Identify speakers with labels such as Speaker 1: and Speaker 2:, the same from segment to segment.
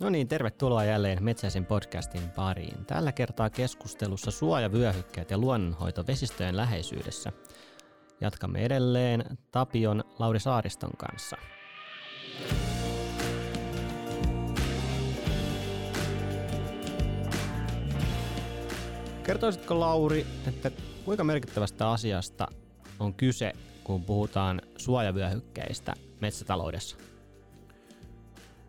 Speaker 1: No niin, tervetuloa jälleen Metsäisen podcastin pariin. Tällä kertaa keskustelussa suojavyöhykkeet ja luonnonhoito vesistöjen läheisyydessä. Jatkamme edelleen Tapion Lauri Saariston kanssa. Kertoisitko Lauri, että kuinka merkittävästä asiasta on kyse, kun puhutaan suojavyöhykkeistä metsätaloudessa?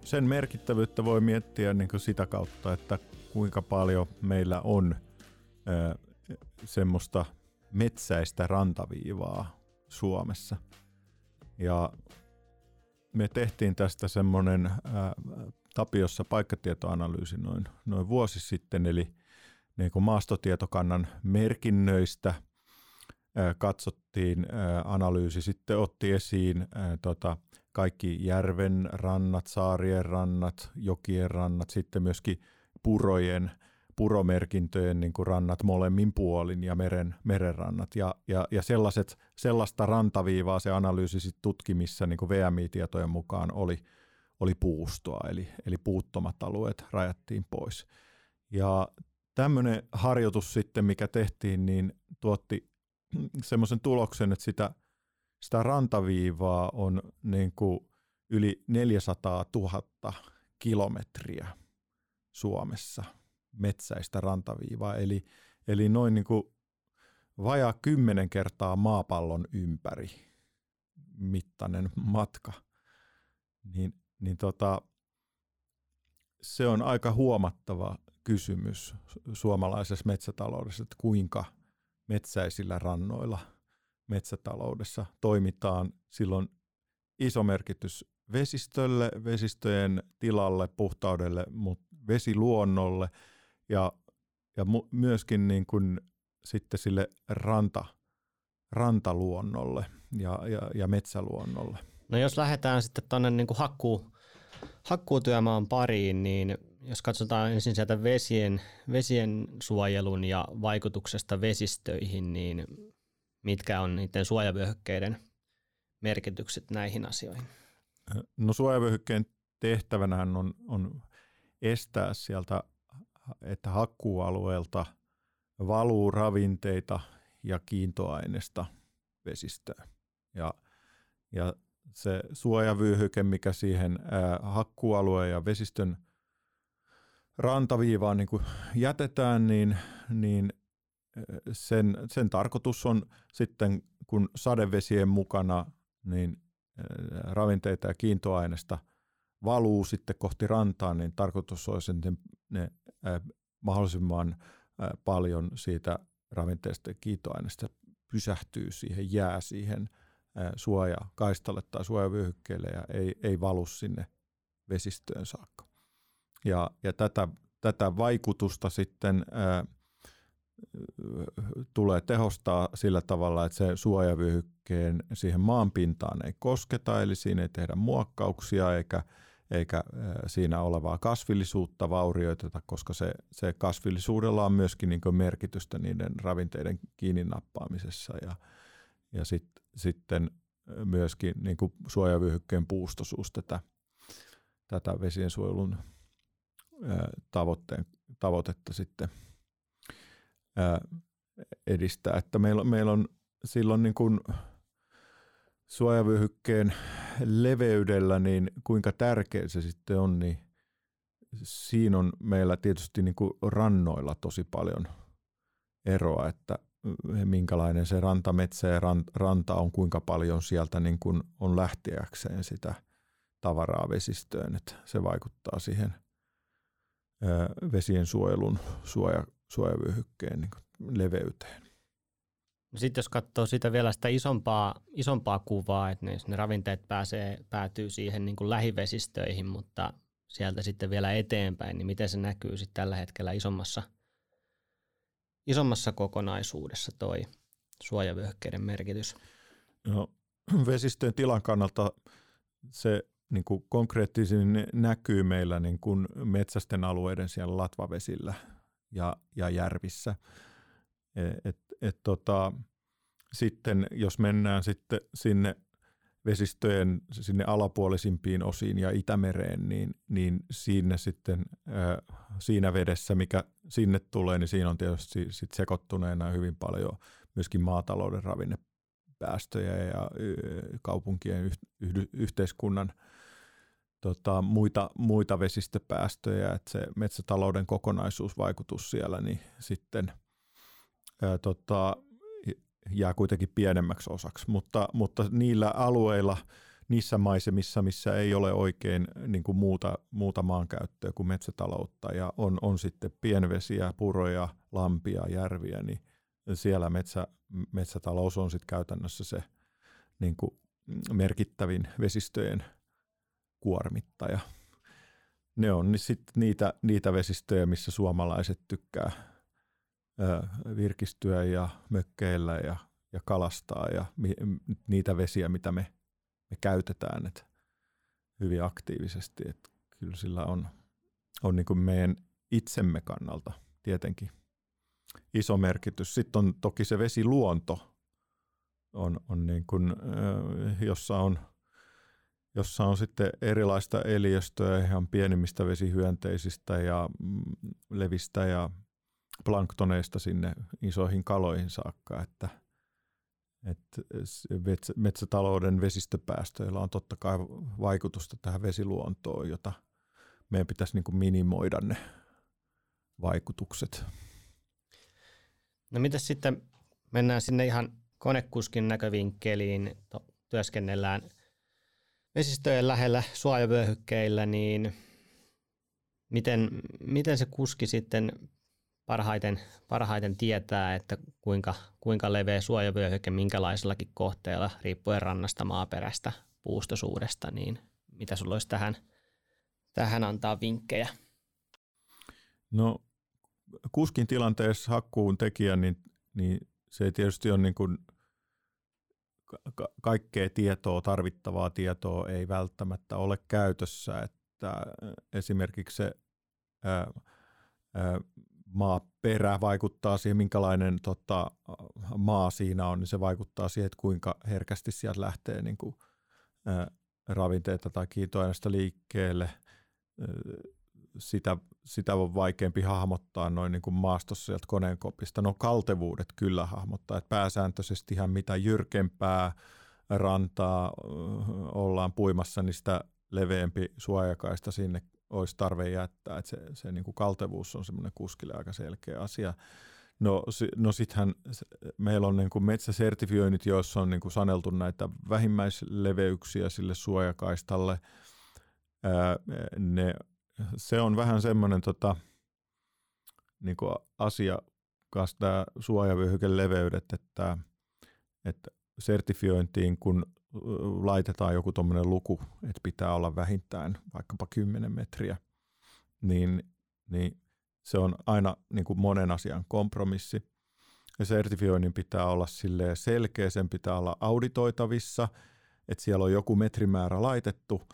Speaker 2: Sen merkittävyyttä voi miettiä niin kuin sitä kautta, että kuinka paljon meillä on ö, semmoista metsäistä rantaviivaa Suomessa. Ja me tehtiin tästä semmoinen Tapiossa paikkatietoanalyysi noin, noin vuosi sitten, eli niin kuin maastotietokannan merkinnöistä ää, katsottiin, ää, analyysi sitten otti esiin ää, tota, kaikki järven rannat, saarien rannat, jokien rannat, sitten myöskin purojen, puromerkintöjen niin kuin rannat molemmin puolin ja meren, merenrannat. Ja, ja, ja sellaiset, sellaista rantaviivaa se analyysi sit tutki, missä niin VMI-tietojen mukaan oli, oli puustoa, eli, eli puuttomat alueet rajattiin pois. Ja tämmöinen harjoitus sitten, mikä tehtiin, niin tuotti semmoisen tuloksen, että sitä – sitä rantaviivaa on niin kuin yli 400 000 kilometriä Suomessa metsäistä rantaviivaa, eli, eli noin niin kuin vajaa kymmenen kertaa maapallon ympäri mittainen matka. Niin, niin tota, se on aika huomattava kysymys suomalaisessa metsätaloudessa, että kuinka metsäisillä rannoilla – metsätaloudessa toimitaan, silloin iso merkitys vesistölle, vesistöjen tilalle, puhtaudelle, mutta vesiluonnolle ja, ja mu- myöskin niin kuin sitten sille ranta, rantaluonnolle ja, ja, ja metsäluonnolle.
Speaker 1: No jos lähdetään sitten tuonne niin hakkuu, hakkuutyömaan pariin, niin jos katsotaan ensin sieltä vesien, vesien suojelun ja vaikutuksesta vesistöihin, niin mitkä on niiden suojavyöhykkeiden merkitykset näihin asioihin?
Speaker 2: No suojavyöhykkeen tehtävänä on, on estää sieltä, että hakkuualueelta valuu ravinteita ja kiintoaineista vesistöön. Ja, ja se suojavyöhyke, mikä siihen ää, hakkuualueen ja vesistön rantaviivaan niin jätetään, niin, niin sen, sen tarkoitus on sitten, kun sadevesien mukana niin ravinteita ja kiintoaineista valuu sitten kohti rantaa, niin tarkoitus olisi, että ne, mahdollisimman paljon siitä ravinteista ja kiintoaineista pysähtyy siihen, jää siihen suojakaistalle tai suojavyöhykkeelle ja ei, ei valu sinne vesistöön saakka. Ja, ja tätä, tätä vaikutusta sitten tulee tehostaa sillä tavalla, että se suojavyöhykkeen siihen maanpintaan ei kosketa, eli siinä ei tehdä muokkauksia eikä, eikä siinä olevaa kasvillisuutta vaurioiteta, koska se, se kasvillisuudella on myöskin niin merkitystä niiden ravinteiden kiinni nappaamisessa ja, ja sit, sitten myöskin niin suojavyöhykkeen puustosuus tätä, tätä vesiensuojelun tavoitteen, tavoitetta sitten – edistää. Että meillä, meillä on silloin niin kuin suojavyöhykkeen leveydellä, niin kuinka tärkeä se sitten on, niin siinä on meillä tietysti niin kuin rannoilla tosi paljon eroa, että minkälainen se rantametsä ja ranta on, kuinka paljon sieltä niin kuin on lähteäkseen sitä tavaraa vesistöön, että se vaikuttaa siihen vesien suojelun suoja, suojavyöhykkeen niin leveyteen.
Speaker 1: Sitten jos katsoo sitä vielä sitä isompaa, isompaa kuvaa, että ne, ne ravinteet pääsee, päätyy siihen niin kuin lähivesistöihin, mutta sieltä sitten vielä eteenpäin, niin miten se näkyy sitten tällä hetkellä isommassa, isommassa kokonaisuudessa toi suojavyöhykkeiden merkitys?
Speaker 2: No, vesistöjen tilan kannalta se niin kuin konkreettisin näkyy meillä niin kuin metsästen alueiden siellä latvavesillä – ja, ja järvissä. E, et, et tota, sitten jos mennään sitten sinne vesistöjen sinne alapuolisimpiin osiin ja Itämereen, niin, niin siinä sitten siinä vedessä, mikä sinne tulee, niin siinä on tietysti sit sekoittuneena hyvin paljon myöskin maatalouden ravinnepäästöjä ja kaupunkien yhteiskunnan tota, muita, muita vesistöpäästöjä, että se metsätalouden kokonaisuusvaikutus siellä niin sitten ää, tota, jää kuitenkin pienemmäksi osaksi, mutta, mutta niillä alueilla, niissä maisemissa, missä ei ole oikein niin kuin muuta, muuta maankäyttöä kuin metsätaloutta ja on, on sitten pienvesiä, puroja, lampia, järviä, niin siellä metsä, metsätalous on sitten käytännössä se niin kuin merkittävin vesistöjen kuormittaja. Ne on niin sit niitä, niitä vesistöjä, missä suomalaiset tykkää virkistyä ja mökkeillä ja, ja kalastaa ja mi, niitä vesiä, mitä me, me käytetään et hyvin aktiivisesti. Et kyllä sillä on, on niin meidän itsemme kannalta tietenkin iso merkitys. Sitten on toki se vesiluonto, on, on niin kuin, jossa on jossa on sitten erilaista eliöstöä ihan pienimmistä vesihyönteisistä ja mm, levistä ja planktoneista sinne isoihin kaloihin saakka, että, että metsätalouden vesistöpäästöillä on totta kai vaikutusta tähän vesiluontoon, jota meidän pitäisi niin kuin minimoida ne vaikutukset.
Speaker 1: No mitä sitten mennään sinne ihan konekuskin näkövinkkeliin, työskennellään vesistöjen lähellä suojavyöhykkeillä, niin miten, miten se kuski sitten parhaiten, parhaiten tietää, että kuinka, kuinka leveä suojavyöhyke minkälaisellakin kohteella, riippuen rannasta, maaperästä, puustosuudesta, niin mitä sulla olisi tähän, tähän antaa vinkkejä?
Speaker 2: No kuskin tilanteessa hakkuun tekijä, niin, niin se tietysti ole niin kuin ka- kaikkea tietoa, tarvittavaa tietoa ei välttämättä ole käytössä, että esimerkiksi se ää, ää, maaperä vaikuttaa siihen, minkälainen tota, maa siinä on, niin se vaikuttaa siihen, että kuinka herkästi sieltä lähtee niin kuin, ää, ravinteita tai kiitoaineista liikkeelle. Sitä, sitä on vaikeampi hahmottaa noin niin kuin maastossa sieltä koneenkopista. No kaltevuudet kyllä hahmottaa, että pääsääntöisesti ihan mitä jyrkempää rantaa ollaan puimassa, niin sitä leveämpi suojakaista sinne olisi tarve jättää. Että se, se niin kuin kaltevuus on semmoinen kuskille aika selkeä asia. No, no sittenhän meillä on niin kuin metsäsertifioinnit, joissa on niin kuin saneltu näitä vähimmäisleveyksiä sille suojakaistalle. Ne, se on vähän semmoinen tota, niin kuin asia, kanssa tämä suojavyöhykeleveydet, että, että sertifiointiin, kun laitetaan joku tuommoinen luku, että pitää olla vähintään vaikkapa 10 metriä, niin, niin se on aina niin kuin monen asian kompromissi. Ja sertifioinnin pitää olla selkeä, sen pitää olla auditoitavissa, että siellä on joku metrimäärä laitettu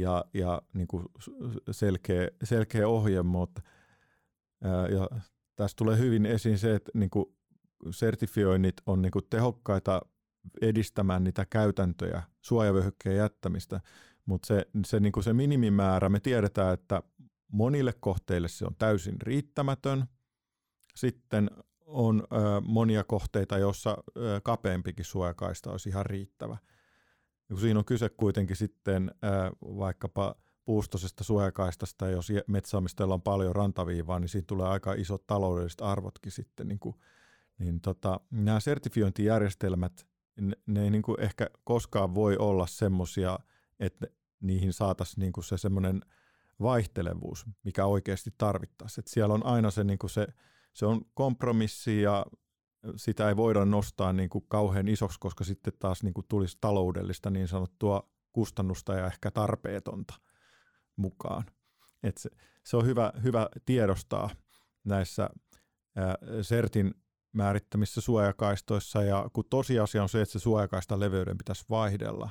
Speaker 2: ja, ja niin kuin selkeä, selkeä ohje, mutta ää, ja tässä tulee hyvin esiin se, että niin kuin sertifioinnit on niin kuin tehokkaita edistämään niitä käytäntöjä, suojavyöhykkeen jättämistä, mutta se, se, niin kuin se minimimäärä, me tiedetään, että monille kohteille se on täysin riittämätön. Sitten on ö, monia kohteita, joissa kapeampikin suojakaista olisi ihan riittävä. Ja kun siinä on kyse kuitenkin sitten ö, vaikkapa puustosesta suojakaistasta, jos metsäomistajalla on paljon rantaviivaa, niin siinä tulee aika isot taloudelliset arvotkin sitten. Niin, kuin, niin tota, nämä sertifiointijärjestelmät ne, ne ei niin kuin ehkä koskaan voi olla semmoisia, että niihin saataisiin niin kuin se semmoinen vaihtelevuus, mikä oikeasti tarvittaisiin. Että siellä on aina se, niin kuin se, se on kompromissi ja sitä ei voida nostaa niin kuin kauhean isoksi, koska sitten taas niin kuin tulisi taloudellista niin sanottua kustannusta ja ehkä tarpeetonta mukaan. Et se, se on hyvä, hyvä tiedostaa näissä ää, CERTin määrittämissä suojakaistoissa ja kun tosiasia on se, että se suojakaistan leveyden pitäisi vaihdella,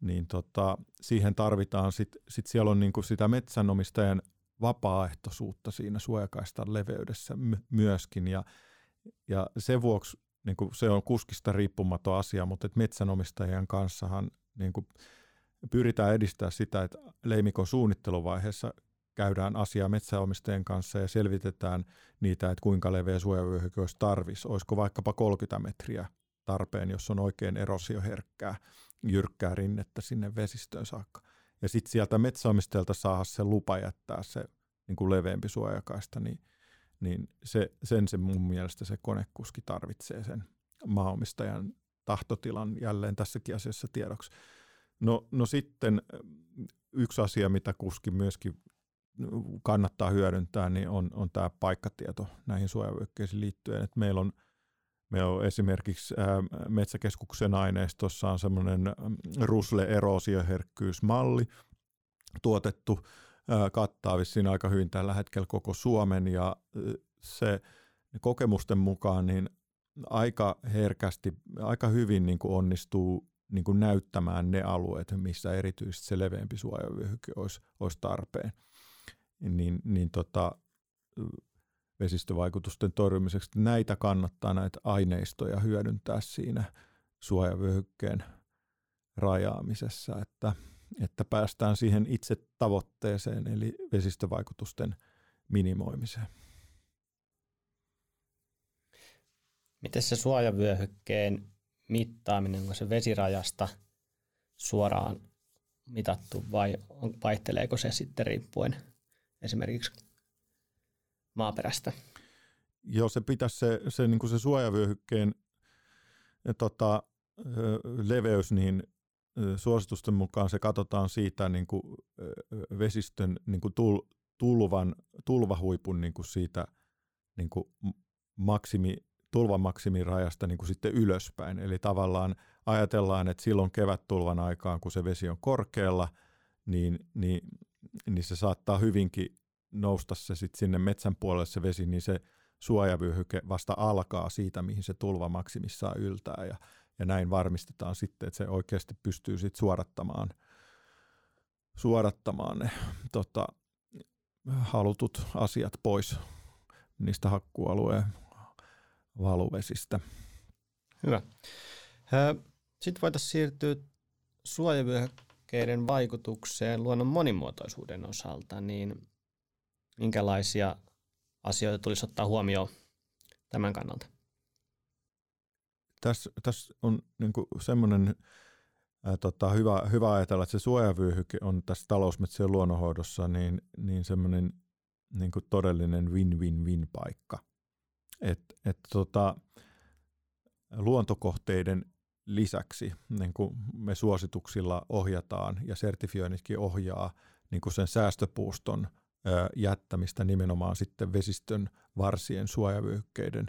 Speaker 2: niin tota, siihen tarvitaan sitten, sit siellä on niinku sitä metsänomistajan vapaaehtoisuutta siinä suojakaistan leveydessä myöskin ja, ja sen vuoksi niin se on kuskista riippumaton asia, mutta et metsänomistajien kanssahan niin kuin pyritään edistää sitä, että leimikon suunnitteluvaiheessa käydään asiaa metsäomistajien kanssa ja selvitetään niitä, että kuinka leveä suojavyöhyke olisi tarvis. Olisiko vaikkapa 30 metriä tarpeen, jos on oikein erosioherkkää, jyrkkää rinnettä sinne vesistöön saakka. Ja sitten sieltä metsäomistajalta saada se lupa jättää se niin kuin leveämpi suojakaista, niin, niin se, sen se mun mielestä se konekuski tarvitsee sen maaomistajan tahtotilan jälleen tässäkin asiassa tiedoksi. No, no sitten yksi asia, mitä kuski myöskin kannattaa hyödyntää, niin on, on tämä paikkatieto näihin suojavyöhykkeisiin liittyen. Et meillä on Meillä on esimerkiksi Metsäkeskuksen aineistossa on semmoinen rusle-eroosioherkkyysmalli tuotettu, ää, kattaa vissiin aika hyvin tällä hetkellä koko Suomen ja se kokemusten mukaan niin aika herkästi, aika hyvin niin kuin onnistuu niin kuin näyttämään ne alueet, missä erityisesti se leveämpi suojavyöhyke olisi, olisi tarpeen. Niin, niin tota, vesistövaikutusten torjumiseksi. Näitä kannattaa näitä aineistoja hyödyntää siinä suojavyöhykkeen rajaamisessa, että, että päästään siihen itse tavoitteeseen, eli vesistövaikutusten minimoimiseen.
Speaker 1: Miten se suojavyöhykkeen mittaaminen, onko se vesirajasta suoraan mitattu vai vaihteleeko se sitten riippuen esimerkiksi maaperästä.
Speaker 2: Joo, se pitäisi se, se, niin kuin se suojavyöhykkeen tota, leveys, niin suositusten mukaan se katsotaan siitä niin kuin, vesistön niin kuin tul, tulvan, tulvahuipun niin kuin siitä niin kuin maksimi, tulvan maksimirajasta niin kuin sitten ylöspäin. Eli tavallaan ajatellaan, että silloin kevättulvan aikaan, kun se vesi on korkealla, niin, niin, niin se saattaa hyvinkin nousta se sitten sinne metsän puolelle se vesi, niin se suojavyöhyke vasta alkaa siitä, mihin se tulva maksimissaan yltää ja, ja näin varmistetaan sitten, että se oikeasti pystyy sitten suodattamaan, suodattamaan ne tota, halutut asiat pois niistä hakkualueen valuvesistä.
Speaker 1: Hyvä. Sitten voitaisiin siirtyä suojavyöhykkeiden vaikutukseen luonnon monimuotoisuuden osalta, niin minkälaisia asioita tulisi ottaa huomioon tämän kannalta?
Speaker 2: Tässä, tässä on niin semmoinen tota, hyvä, hyvä ajatella, että se suojavyöhyke on tässä talousmetsien luonnonhoidossa niin, niin semmoinen niin todellinen win-win-win paikka. Et, et, tota, luontokohteiden lisäksi niin kuin me suosituksilla ohjataan ja sertifioinnitkin ohjaa niin kuin sen säästöpuuston – jättämistä nimenomaan sitten vesistön varsien suojavyöhykkeiden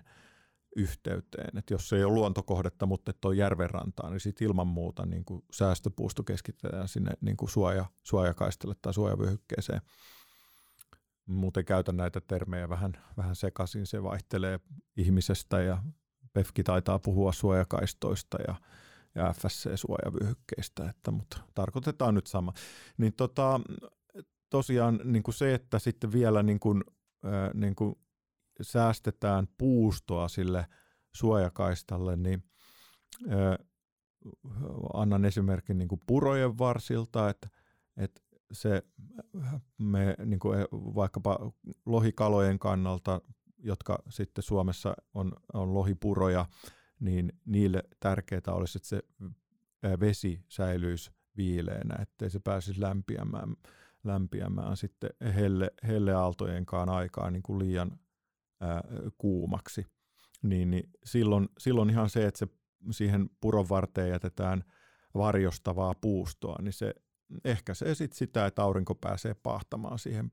Speaker 2: yhteyteen. Et jos ei ole luontokohdetta, mutta et ole järvenrantaa, niin sitten ilman muuta niin kuin säästöpuusto keskitetään sinne niin kuin suoja, suojakaistelle tai suojavyöhykkeeseen. Muuten käytän näitä termejä vähän, vähän sekaisin. Se vaihtelee ihmisestä ja PEFKI taitaa puhua suojakaistoista ja, ja FSC-suojavyöhykkeistä, että, mutta tarkoitetaan nyt sama. Niin tota, tosiaan niin kuin se, että sitten vielä niin kuin, niin kuin säästetään puustoa sille suojakaistalle, niin äh, annan esimerkin niin kuin purojen varsilta, että, että se me niin kuin vaikkapa lohikalojen kannalta, jotka sitten Suomessa on, on lohipuroja, niin niille tärkeää olisi, että se vesi säilyisi viileänä, ettei se pääsisi lämpiämään lämpiämään sitten helle, helleaaltojenkaan aikaa niin kuin liian ää, kuumaksi. Niin, niin silloin, silloin ihan se, että se siihen puron varteen jätetään varjostavaa puustoa, niin se ehkäisee sit sitä, että aurinko pääsee pahtamaan siihen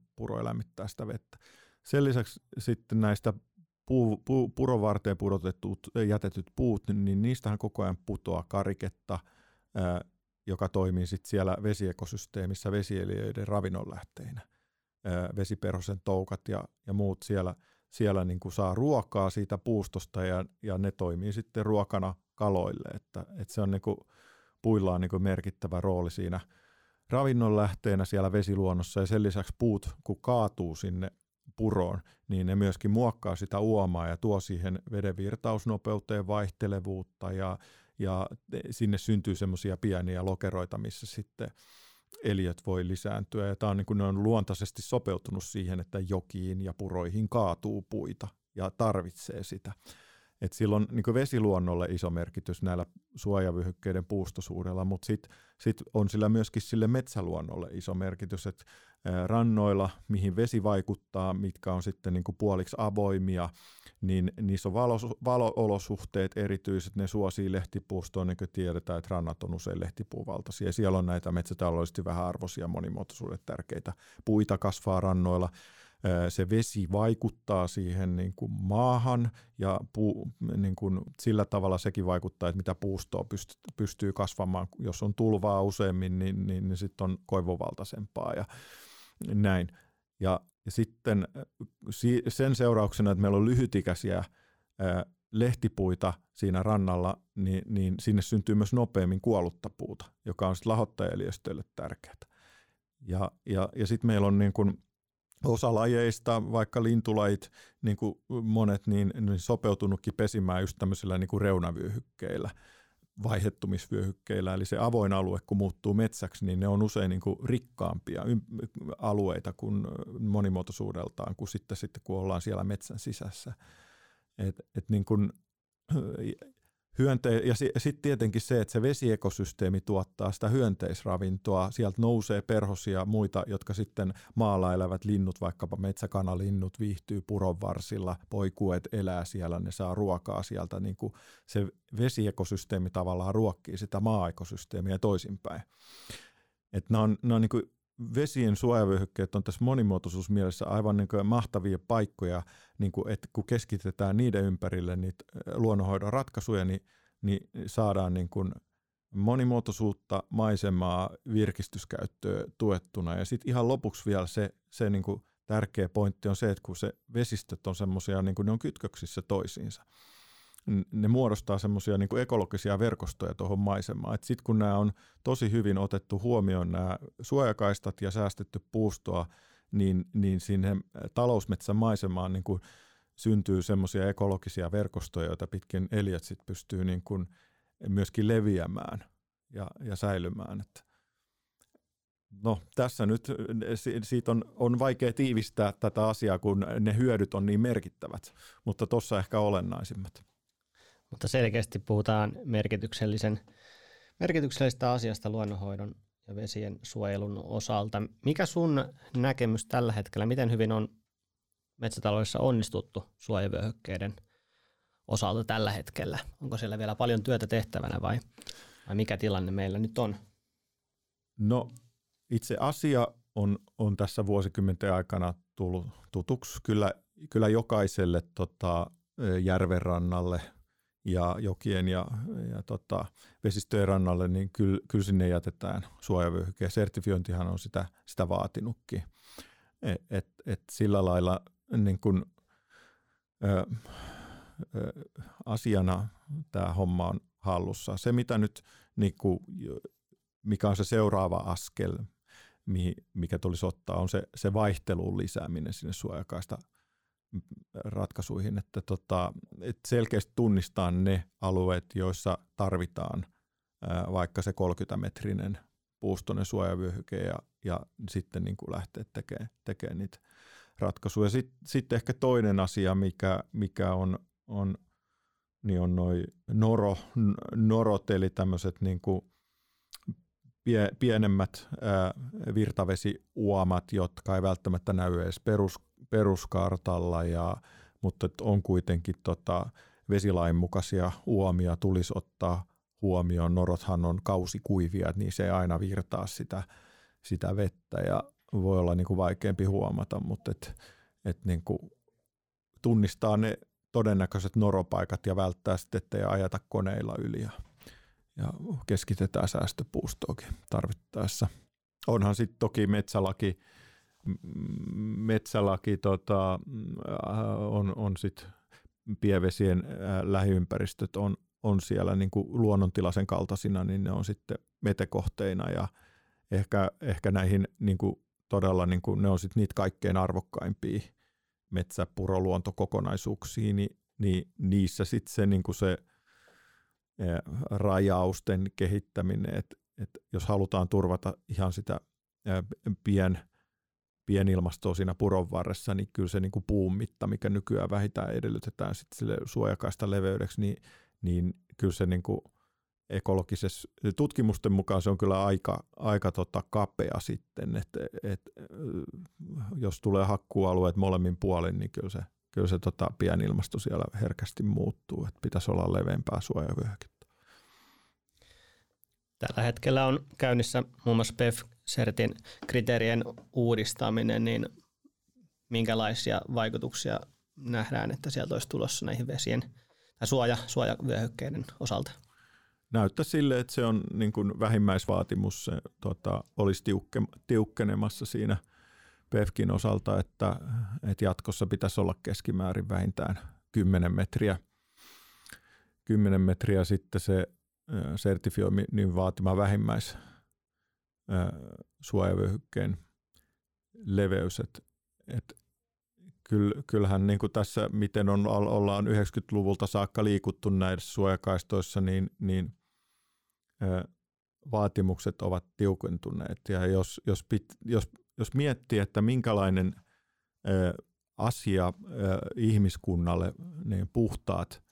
Speaker 2: sitä vettä. Sen lisäksi sitten näistä puu, puu, puron varteen pudotetut, jätetyt puut, niin niistähän koko ajan putoaa kariketta, ää, joka toimii sit siellä vesiekosysteemissä vesieliöiden ravinnonlähteinä. Vesiperhosen toukat ja, ja muut siellä, siellä niin kuin saa ruokaa siitä puustosta ja, ja ne toimii sitten ruokana kaloille. Että, että se on niin kuin, puilla on niin kuin merkittävä rooli siinä ravinnonlähteenä siellä vesiluonnossa ja sen lisäksi puut, kun kaatuu sinne puroon, niin ne myöskin muokkaa sitä uomaa ja tuo siihen veden virtausnopeuteen vaihtelevuutta ja, ja sinne syntyy semmoisia pieniä lokeroita, missä sitten eliöt voi lisääntyä. Ja tämä on, niin kuin, ne on luontaisesti sopeutunut siihen, että jokiin ja puroihin kaatuu puita ja tarvitsee sitä. Et sillä on niin vesiluonnolle iso merkitys näillä suojavyhykkeiden puustosuudella, mutta sitten sit on sillä myöskin sille metsäluonnolle iso merkitys, että rannoilla, mihin vesi vaikuttaa, mitkä on sitten niin puoliksi avoimia, niin niissä on valo, valoolosuhteet erityiset, ne suosii lehtipuustoon, niin kuin tiedetään, että rannat on usein lehtipuuvaltaisia. Ja siellä on näitä metsätaloudellisesti vähän arvoisia monimuotoisuudet tärkeitä puita kasvaa rannoilla se vesi vaikuttaa siihen niin kuin maahan ja puu, niin kuin sillä tavalla sekin vaikuttaa, että mitä puustoa pystyy, pystyy kasvamaan. Jos on tulvaa useammin, niin, niin, niin sitten on koivovaltaisempaa ja näin. Ja, ja sitten sen seurauksena, että meillä on lyhytikäisiä lehtipuita siinä rannalla, niin, niin sinne syntyy myös nopeammin kuollutta puuta, joka on sitten lahottajaeliöstölle tärkeää. Ja, ja, ja sitten meillä on niin kuin osa lajeista, vaikka lintulajit, niin kuin monet, niin, niin sopeutunutkin pesimään just tämmöisillä niin kuin reunavyöhykkeillä, vaihettumisvyöhykkeillä. Eli se avoin alue, kun muuttuu metsäksi, niin ne on usein niin kuin rikkaampia alueita kuin monimuotoisuudeltaan kuin sitten, sitten kun ollaan siellä metsän sisässä. Et, et niin kuin, hyönte- ja sitten tietenkin se, että se vesiekosysteemi tuottaa sitä hyönteisravintoa, sieltä nousee perhosia ja muita, jotka sitten maalla elävät linnut, vaikkapa metsäkanalinnut viihtyy puron varsilla, poikuet elää siellä, ne saa ruokaa sieltä, niin kuin se vesiekosysteemi tavallaan ruokkii sitä maa-ekosysteemiä toisinpäin. Et nämä on, nämä on niin kuin vesien suojavyöhykkeet on tässä monimuotoisuusmielessä aivan niin kuin mahtavia paikkoja, niin kuin, että kun keskitetään niiden ympärille niitä luonnonhoidon ratkaisuja, niin, niin saadaan niin kuin monimuotoisuutta, maisemaa, virkistyskäyttöä tuettuna. Ja sitten ihan lopuksi vielä se, se niin kuin tärkeä pointti on se, että kun se vesistöt on semmoisia, niin kuin ne on kytköksissä toisiinsa – ne muodostaa semmoisia niin ekologisia verkostoja tuohon maisemaan. Sitten kun nämä on tosi hyvin otettu huomioon, nämä suojakaistat ja säästetty puustoa, niin, niin sinne talousmetsän maisemaan niin kuin syntyy semmoisia ekologisia verkostoja, joita pitkin eliöt sit pystyy niin kuin myöskin leviämään ja, ja säilymään. Että No tässä nyt siitä on, on vaikea tiivistää tätä asiaa, kun ne hyödyt on niin merkittävät, mutta tuossa ehkä olennaisimmat.
Speaker 1: Mutta selkeästi puhutaan merkityksellisen, merkityksellisestä asiasta luonnonhoidon ja vesien suojelun osalta. Mikä sun näkemys tällä hetkellä, miten hyvin on metsätaloudessa onnistuttu suojavyöhykkeiden osalta tällä hetkellä? Onko siellä vielä paljon työtä tehtävänä vai, vai mikä tilanne meillä nyt on?
Speaker 2: No itse asia on, on tässä vuosikymmenten aikana tullut tutuksi kyllä, kyllä jokaiselle tota, järvenrannalle – ja jokien ja, ja tota, vesistöjen rannalle, niin kyllä, kyllä sinne jätetään suojavyöhyke. Ja sertifiointihan on sitä, sitä vaatinutkin. Et, et, et sillä lailla niin kun, ö, ö, asiana tämä homma on hallussa. Se, mitä nyt, niin kun, mikä on se seuraava askel, mikä tulisi ottaa, on se, se vaihtelun lisääminen sinne suojakaista ratkaisuihin, että tota, et selkeästi tunnistaa ne alueet, joissa tarvitaan ää, vaikka se 30-metrinen puustonen suojavyöhyke ja, ja sitten niin kuin lähteä tekemään, tekemään niitä ratkaisuja. Sitten sit ehkä toinen asia, mikä, mikä on, on, niin on noin noro, norot, eli tämmöiset niin kuin pie, pienemmät ää, virtavesiuomat, jotka ei välttämättä näy edes perus, peruskartalla, ja, mutta on kuitenkin tota, vesilain mukaisia uomia tulisi ottaa huomioon. Norothan on kausikuivia, niin se ei aina virtaa sitä, sitä vettä ja voi olla niin kuin vaikeampi huomata, mutta et, et niin kuin tunnistaa ne todennäköiset noropaikat ja välttää sitten, ettei ajata koneilla yli ja, ja keskitetään säästöpuustoakin tarvittaessa. Onhan sitten toki metsälaki metsälaki tota, äh, on, on sit pievesien äh, lähiympäristöt on, on siellä niin kuin luonnontilaisen kaltaisina, niin ne on sitten metekohteina ja ehkä, ehkä näihin niin kuin todella niin kuin, ne on sitten niitä kaikkein arvokkaimpia metsäpuroluontokokonaisuuksia, niin, niin niissä sitten se, niin kuin se rajausten kehittäminen, että et jos halutaan turvata ihan sitä pien, pienilmastoa siinä puron varressa, niin kyllä se niin kuin puun mitta, mikä nykyään vähintään edellytetään sit sille suojakaista leveydeksi, niin, niin kyllä se niin kuin ekologisessa tutkimusten mukaan se on kyllä aika, aika tota kapea sitten, että et, jos tulee hakkuualueet molemmin puolin, niin kyllä se, kyllä se tota pienilmasto siellä herkästi muuttuu, että pitäisi olla leveämpää suojavyöhykettä.
Speaker 1: Tällä hetkellä on käynnissä muun muassa PEF-sertin kriteerien uudistaminen, niin minkälaisia vaikutuksia nähdään, että sieltä olisi tulossa näihin vesien tai suoja, suojavyöhykkeiden osalta?
Speaker 2: Näyttää sille, että se on niin kuin vähimmäisvaatimus, se tota, olisi tiukke, tiukkenemassa siinä PEFKin osalta, että, että jatkossa pitäisi olla keskimäärin vähintään 10 metriä. 10 metriä sitten se sertifioinnin vaatima vähimmäis suojavyöhykkeen leveys. Et, et kyllähän niin kuin tässä, miten on, ollaan 90-luvulta saakka liikuttu näissä suojakaistoissa, niin, niin vaatimukset ovat tiukentuneet. Ja jos, jos, pit, jos, jos miettii, että minkälainen asia ihmiskunnalle ne puhtaat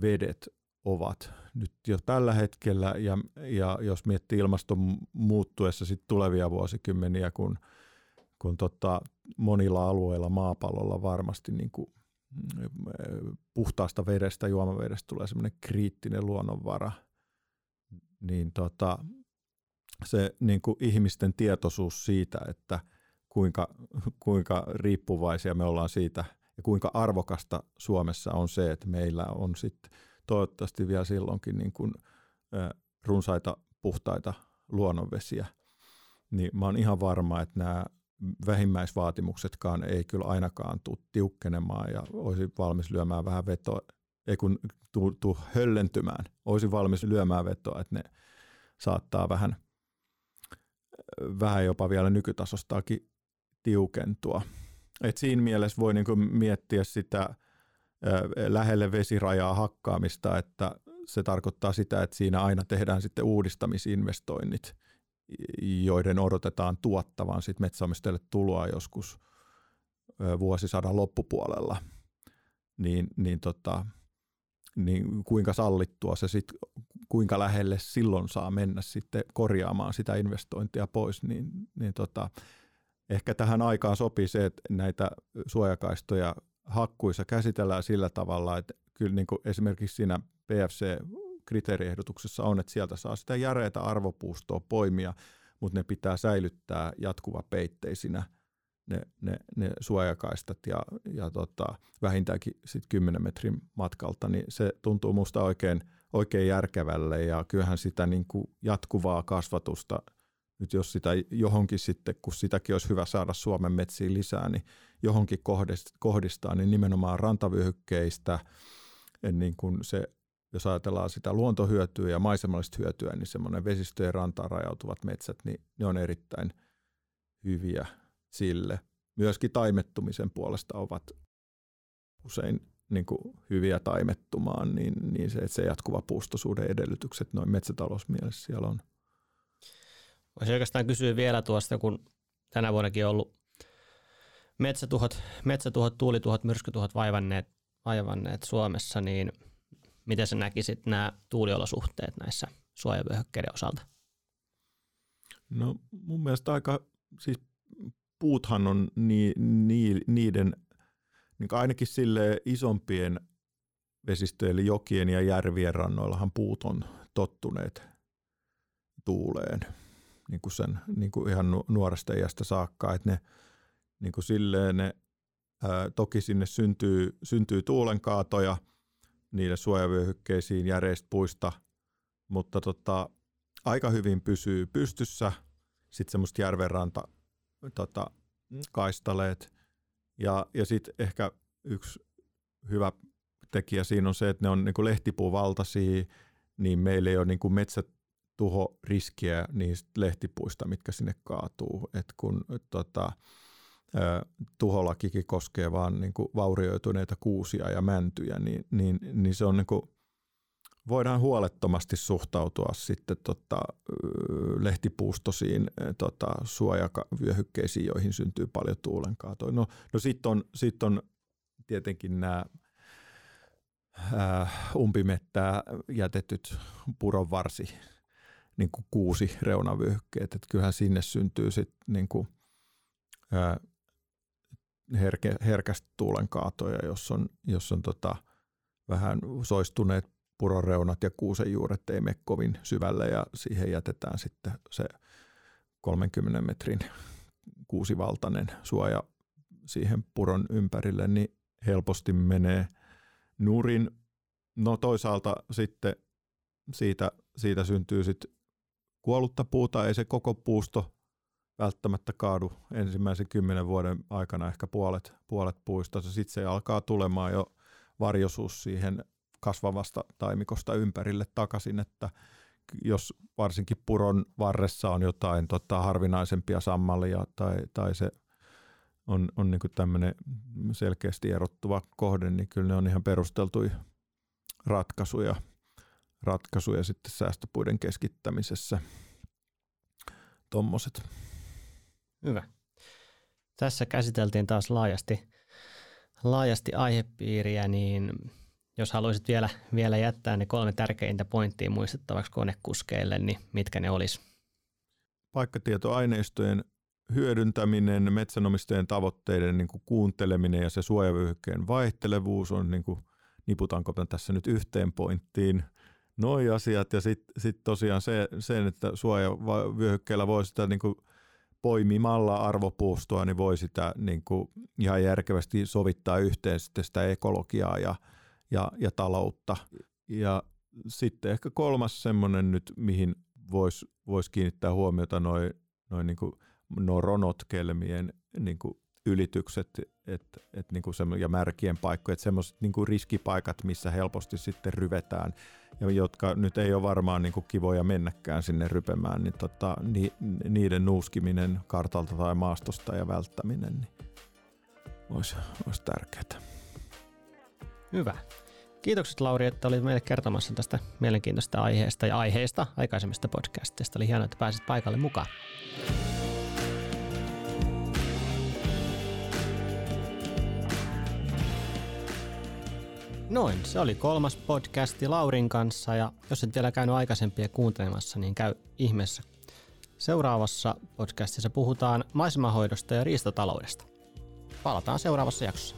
Speaker 2: vedet ovat nyt jo tällä hetkellä, ja, ja jos miettii ilmaston muuttuessa sit tulevia vuosikymmeniä, kun, kun tota, monilla alueilla maapallolla varmasti niin kuin, puhtaasta vedestä, juomavedestä tulee semmoinen kriittinen luonnonvara, niin tota, se niin kuin ihmisten tietoisuus siitä, että kuinka, kuinka riippuvaisia me ollaan siitä ja kuinka arvokasta Suomessa on se, että meillä on sitten toivottavasti vielä silloinkin niin kuin, runsaita puhtaita luonnonvesiä, niin mä oon ihan varma, että nämä vähimmäisvaatimuksetkaan ei kyllä ainakaan tule tiukkenemaan ja olisi valmis lyömään vähän vetoa, ei kun tuu, tuu höllentymään, olisi valmis lyömään vetoa, että ne saattaa vähän, vähän jopa vielä nykytasostaakin tiukentua. Et siinä mielessä voi niinku miettiä sitä lähelle vesirajaa hakkaamista, että se tarkoittaa sitä, että siinä aina tehdään sitten uudistamisinvestoinnit, joiden odotetaan tuottavan sit metsäomistajille tuloa joskus vuosisadan loppupuolella. Niin, niin, tota, niin kuinka sallittua se sitten, kuinka lähelle silloin saa mennä sitten korjaamaan sitä investointia pois, niin, niin tota, ehkä tähän aikaan sopii se, että näitä suojakaistoja hakkuissa käsitellään sillä tavalla, että kyllä niin kuin esimerkiksi siinä PFC-kriteeriehdotuksessa on, että sieltä saa sitä järeitä arvopuustoa poimia, mutta ne pitää säilyttää jatkuva peitteisinä ne, ne, ne suojakaistat ja, ja tota, vähintäänkin sit 10 metrin matkalta, niin se tuntuu musta oikein, oikein järkevälle ja kyllähän sitä niin kuin jatkuvaa kasvatusta – nyt jos sitä johonkin sitten, kun sitäkin olisi hyvä saada Suomen metsiin lisää, niin johonkin kohdistaa, niin nimenomaan rantavyöhykkeistä, niin kun se, jos ajatellaan sitä luontohyötyä ja maisemallista hyötyä, niin semmoinen vesistöjen rantaan rajautuvat metsät, niin ne on erittäin hyviä sille. Myöskin taimettumisen puolesta ovat usein niin kuin hyviä taimettumaan, niin, niin se, että se jatkuva puustosuuden edellytykset noin metsätalousmielessä siellä on –
Speaker 1: Voisi oikeastaan kysyä vielä tuosta, kun tänä vuonnakin on ollut metsätuhot, metsätuhot tuulituhot, myrskytuhot vaivanneet, vaivanneet Suomessa, niin miten sä näkisit nämä tuuliolosuhteet näissä suojavyöhykkeiden osalta?
Speaker 2: No mun mielestä aika, siis puuthan on ni, ni, niiden niin ainakin sille isompien vesistöjen, eli jokien ja järvien rannoillahan puut on tottuneet tuuleen niin kuin sen niin kuin ihan nuoresta iästä saakka, että ne niin kuin silleen ne, ää, toki sinne syntyy, syntyy tuulenkaatoja niille suojavyöhykkeisiin järeistä puista, mutta tota, aika hyvin pysyy pystyssä sitten semmoista järvenranta tota, kaistaleet ja, ja sitten ehkä yksi hyvä tekijä siinä on se, että ne on niin lehtipuuvaltaisia, niin meillä ei ole niin kuin metsät tuhoriskiä niistä lehtipuista, mitkä sinne kaatuu. Et kun tota, tuholakikin koskee vaan niin kuin vaurioituneita kuusia ja mäntyjä, niin, niin, niin se on niin kuin voidaan huolettomasti suhtautua sitten tota, lehtipuustosiin tota, suojavyöhykkeisiin, joihin syntyy paljon tuulenkaatoja. No, no sitten on, sit on tietenkin nämä umpimettää jätetyt puronvarsi niin kuin kuusi reunavyöhykkeet. että kyllähän sinne syntyy sitten niin herke, herkästi tuulenkaatoja, jos on, jos on tota, vähän soistuneet puroreunat ja kuusen juuret ei mene kovin syvälle ja siihen jätetään sitten se 30 metrin kuusivaltainen suoja siihen puron ympärille, niin helposti menee nurin. No toisaalta sitten siitä, siitä syntyy sitten kuollutta puuta, ei se koko puusto välttämättä kaadu ensimmäisen kymmenen vuoden aikana ehkä puolet, puolet puista. Sitten se alkaa tulemaan jo varjosuus siihen kasvavasta taimikosta ympärille takaisin, että jos varsinkin puron varressa on jotain tota, harvinaisempia sammalia tai, tai se on, on niin tämmöinen selkeästi erottuva kohde, niin kyllä ne on ihan perusteltuja ratkaisuja, ratkaisuja sitten säästöpuiden keskittämisessä. Tommoset.
Speaker 1: Hyvä. Tässä käsiteltiin taas laajasti, laajasti aihepiiriä, niin jos haluaisit vielä, vielä jättää ne kolme tärkeintä pointtia muistettavaksi konekuskeille, niin mitkä ne olisi?
Speaker 2: Paikkatietoaineistojen hyödyntäminen, metsänomistajien tavoitteiden niin kuin kuunteleminen ja se suojavyöhykkeen vaihtelevuus on, niin kuin, niputanko tässä nyt yhteen pointtiin, noi asiat ja sitten sit tosiaan se, sen, että suojavyöhykkeellä voi sitä niin kuin poimimalla arvopuustoa, niin voi sitä niin kuin ihan järkevästi sovittaa yhteen sitten sitä ekologiaa ja, ja, ja taloutta. Ja sitten ehkä kolmas semmoinen nyt, mihin voisi vois kiinnittää huomiota noin noi niin no ronotkelmien niin kuin ylitykset et, et niin kuin ja märkien paikkoja, että semmoiset niin riskipaikat, missä helposti sitten ryvetään ja jotka nyt ei ole varmaan niin kuin kivoja mennäkään sinne rypemään, niin tota, ni, niiden nuuskiminen kartalta tai maastosta ja välttäminen niin olisi, olisi tärkeää.
Speaker 1: Hyvä. Kiitokset Lauri, että olit meille kertomassa tästä mielenkiintoista aiheesta ja aiheesta aikaisemmista podcastista. Oli hienoa, että pääsit paikalle mukaan. Noin, se oli kolmas podcasti Laurin kanssa ja jos et vielä käynyt aikaisempia kuuntelemassa, niin käy ihmeessä. Seuraavassa podcastissa puhutaan maisemahoidosta ja riistataloudesta. Palataan seuraavassa jaksossa.